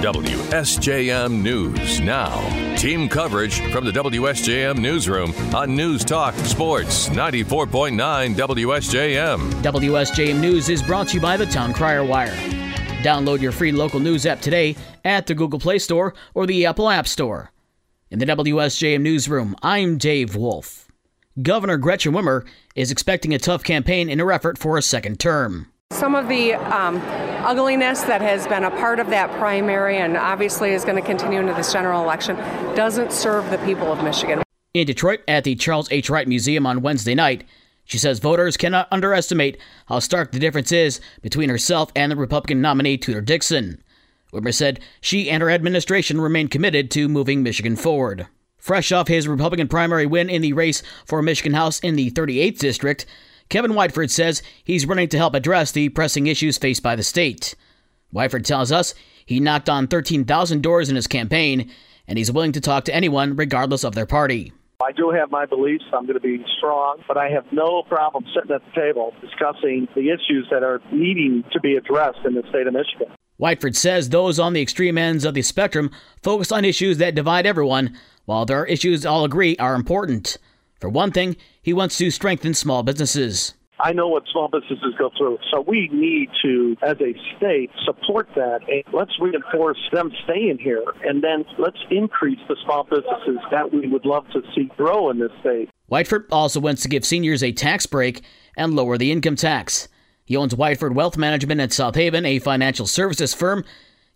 WSJM News now. Team coverage from the WSJM Newsroom on News Talk Sports 94.9 WSJM. WSJM News is brought to you by the Town Crier Wire. Download your free local news app today at the Google Play Store or the Apple App Store. In the WSJM Newsroom, I'm Dave Wolf. Governor Gretchen Whitmer is expecting a tough campaign in her effort for a second term. Some of the um, ugliness that has been a part of that primary and obviously is going to continue into this general election doesn't serve the people of Michigan. In Detroit at the Charles H. Wright Museum on Wednesday night, she says voters cannot underestimate how stark the difference is between herself and the Republican nominee Tudor Dixon. Whitmer said she and her administration remain committed to moving Michigan forward. Fresh off his Republican primary win in the race for Michigan House in the 38th district, Kevin Whiteford says he's running to help address the pressing issues faced by the state. Whiteford tells us he knocked on 13,000 doors in his campaign, and he's willing to talk to anyone regardless of their party. I do have my beliefs. I'm going to be strong, but I have no problem sitting at the table discussing the issues that are needing to be addressed in the state of Michigan. Whiteford says those on the extreme ends of the spectrum focus on issues that divide everyone, while there are issues all agree are important. For one thing, he wants to strengthen small businesses. I know what small businesses go through. So we need to, as a state, support that. And let's reinforce them staying here. And then let's increase the small businesses that we would love to see grow in this state. Whiteford also wants to give seniors a tax break and lower the income tax. He owns Whiteford Wealth Management in South Haven, a financial services firm.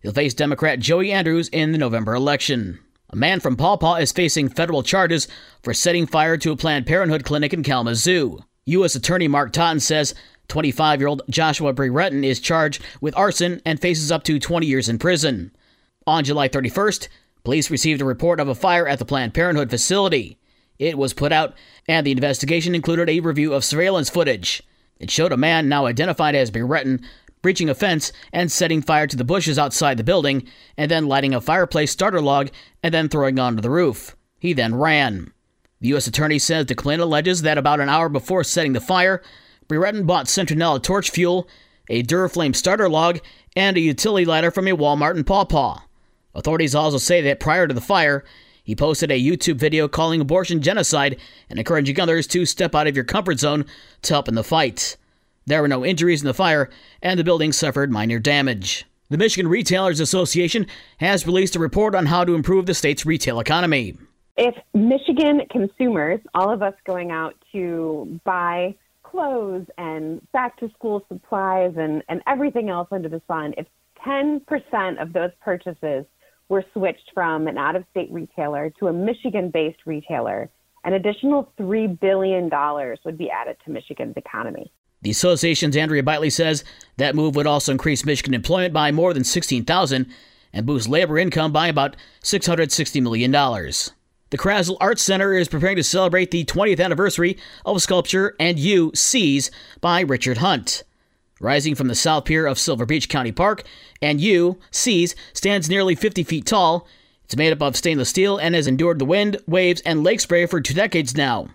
He'll face Democrat Joey Andrews in the November election. A man from Paw Paw is facing federal charges for setting fire to a Planned Parenthood clinic in Kalamazoo. U.S. Attorney Mark Totten says 25 year old Joshua Brereton is charged with arson and faces up to 20 years in prison. On July 31st, police received a report of a fire at the Planned Parenthood facility. It was put out, and the investigation included a review of surveillance footage. It showed a man now identified as Brereton breaching a fence and setting fire to the bushes outside the building, and then lighting a fireplace starter log and then throwing onto the roof. He then ran. The U.S. Attorney says the complaint alleges that about an hour before setting the fire, Brereton bought Centinela torch fuel, a Duraflame starter log, and a utility lighter from a Walmart in Paw Paw. Authorities also say that prior to the fire, he posted a YouTube video calling abortion genocide and encouraging others to step out of your comfort zone to help in the fight. There were no injuries in the fire, and the building suffered minor damage. The Michigan Retailers Association has released a report on how to improve the state's retail economy. If Michigan consumers, all of us going out to buy clothes and back to school supplies and, and everything else under the sun, if 10% of those purchases were switched from an out of state retailer to a Michigan based retailer, an additional $3 billion would be added to Michigan's economy. The association's Andrea Bitely says that move would also increase Michigan employment by more than 16,000 and boost labor income by about $660 million. The Krasl Arts Center is preparing to celebrate the 20th anniversary of sculpture And You Seas by Richard Hunt. Rising from the south pier of Silver Beach County Park, And You Seas stands nearly 50 feet tall. It's made up of stainless steel and has endured the wind, waves, and lake spray for two decades now.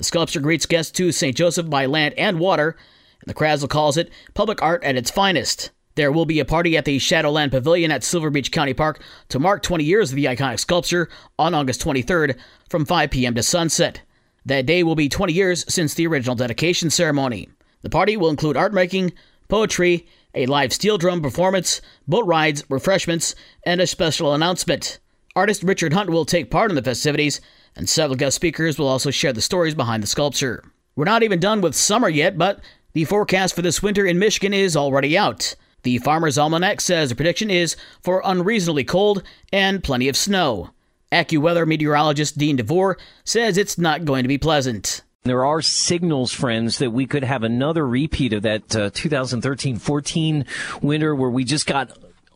The sculpture greets guests to St. Joseph by land and water, and the Krasl calls it public art at its finest. There will be a party at the Shadowland Pavilion at Silver Beach County Park to mark 20 years of the iconic sculpture on August 23rd from 5 p.m. to sunset. That day will be 20 years since the original dedication ceremony. The party will include art making, poetry, a live steel drum performance, boat rides, refreshments, and a special announcement. Artist Richard Hunt will take part in the festivities, and several guest speakers will also share the stories behind the sculpture. We're not even done with summer yet, but the forecast for this winter in Michigan is already out. The Farmer's Almanac says the prediction is for unreasonably cold and plenty of snow. AccuWeather meteorologist Dean DeVore says it's not going to be pleasant. There are signals, friends, that we could have another repeat of that 2013-14 uh, winter where we just got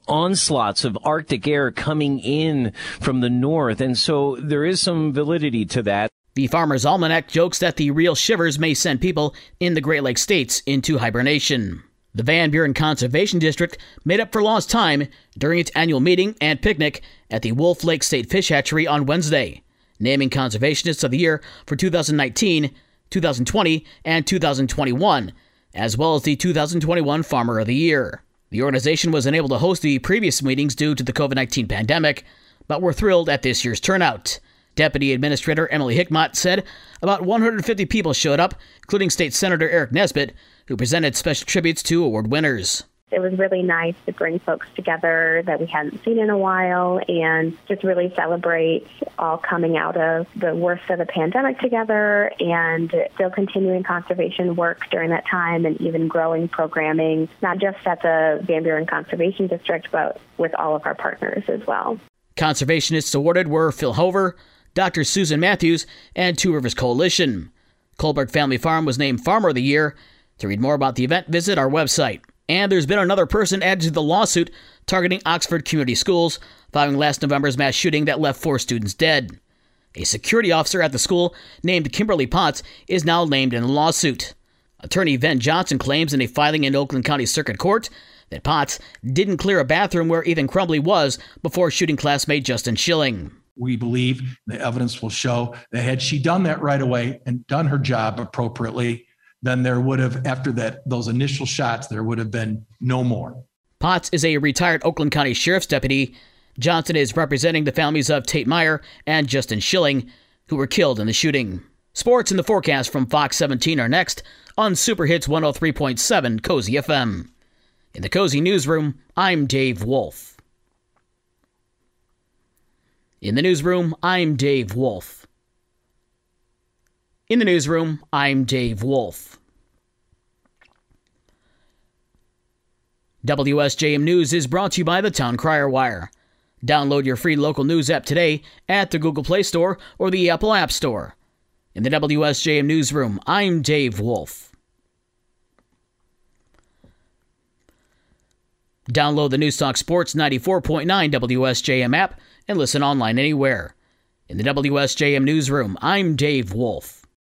onslaughts of Arctic air coming in from the north. And so there is some validity to that. The Farmer's Almanac jokes that the real shivers may send people in the Great Lakes states into hibernation. The Van Buren Conservation District made up for lost time during its annual meeting and picnic at the Wolf Lake State Fish Hatchery on Wednesday, naming Conservationists of the Year for 2019, 2020, and 2021, as well as the 2021 Farmer of the Year. The organization was unable to host the previous meetings due to the COVID 19 pandemic, but were thrilled at this year's turnout. Deputy Administrator Emily Hickmott said about 150 people showed up, including State Senator Aric Nesbitt, who presented special tributes to award winners. It was really nice to bring folks together that we hadn't seen in a while and just really celebrate all coming out of the worst of the pandemic together and still continuing conservation work during that time and even growing programming, not just at the Van Buren Conservation District, but with all of our partners as well. Conservationists awarded were Phil Hover, Dr. Susan Matthews, and Two Rivers Coalition. Kohlberg Family Farm was named Farmer of the Year. To read more about the event, visit our website. And there's been another person added to the lawsuit targeting Oxford Community Schools following last November's mass shooting that left four students dead. A security officer at the school named Kimberly Potts is now named in the lawsuit. Attorney Ven Johnson claims in a filing in Oakland County Circuit Court that Potts didn't clear a bathroom where Ethan Crumbley was before shooting classmate Justin Schilling. We believe the evidence will show that had she done that right away and done her job appropriately, then there would have, after that, those initial shots, there would have been no more. Potts is a retired Oakland County Sheriff's deputy. Johnson is representing the families of Tate Myre and Justin Schilling, who were killed in the shooting. Sports in the forecast from Fox 17 are next on Super Hits 103.7 Cozy FM. In the Cozy Newsroom, I'm Dave Wolf. In the newsroom, I'm Dave Wolf. In the newsroom, I'm Dave Wolf. WSJM News is brought to you by the Town Crier Wire. Download your free local news app today at the Google Play Store or the Apple App Store. In the WSJM Newsroom, I'm Dave Wolf. Download the Newstalk Sports 94.9 WSJM app and listen online anywhere. In the WSJM Newsroom, I'm Dave Wolf.